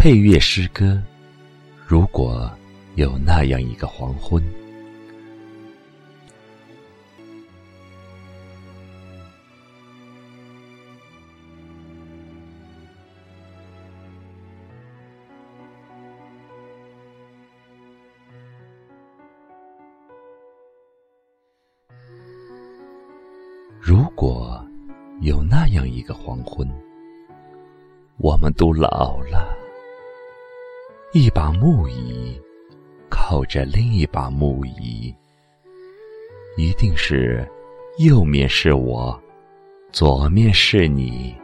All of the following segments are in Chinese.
配乐诗歌，如果有那样一个黄昏。如果有那样一个黄昏，我们都老了，一把木椅靠着另一把木椅，一定是右面是我，左面是你。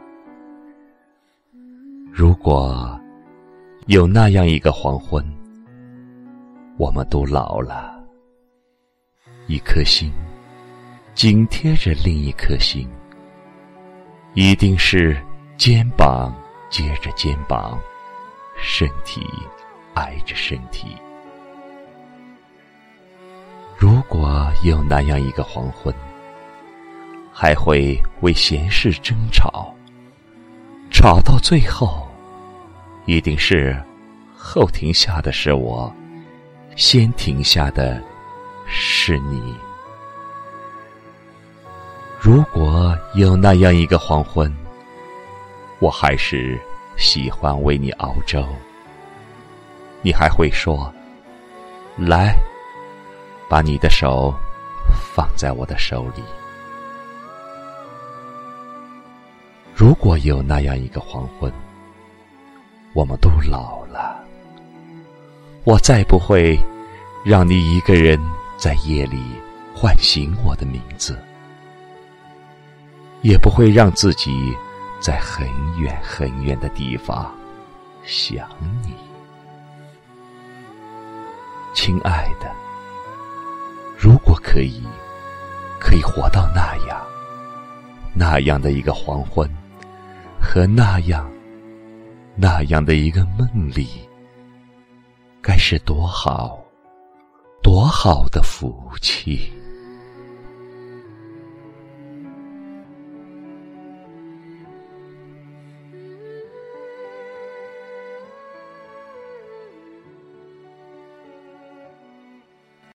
如果有那样一个黄昏，我们都老了，一颗心。紧贴着另一颗心，一定是肩膀接着肩膀，身体挨着身体。如果有那样一个黄昏，还会为闲事争吵，吵到最后，一定是后停下的是我，先停下的是你。如果有那样一个黄昏，我还是喜欢为你熬粥。你还会说：“来，把你的手放在我的手里。”如果有那样一个黄昏，我们都老了，我再不会让你一个人在夜里唤醒我的名字。也不会让自己在很远很远的地方想你，亲爱的。如果可以，可以活到那样，那样的一个黄昏，和那样那样的一个梦里，该是多好，多好的福气。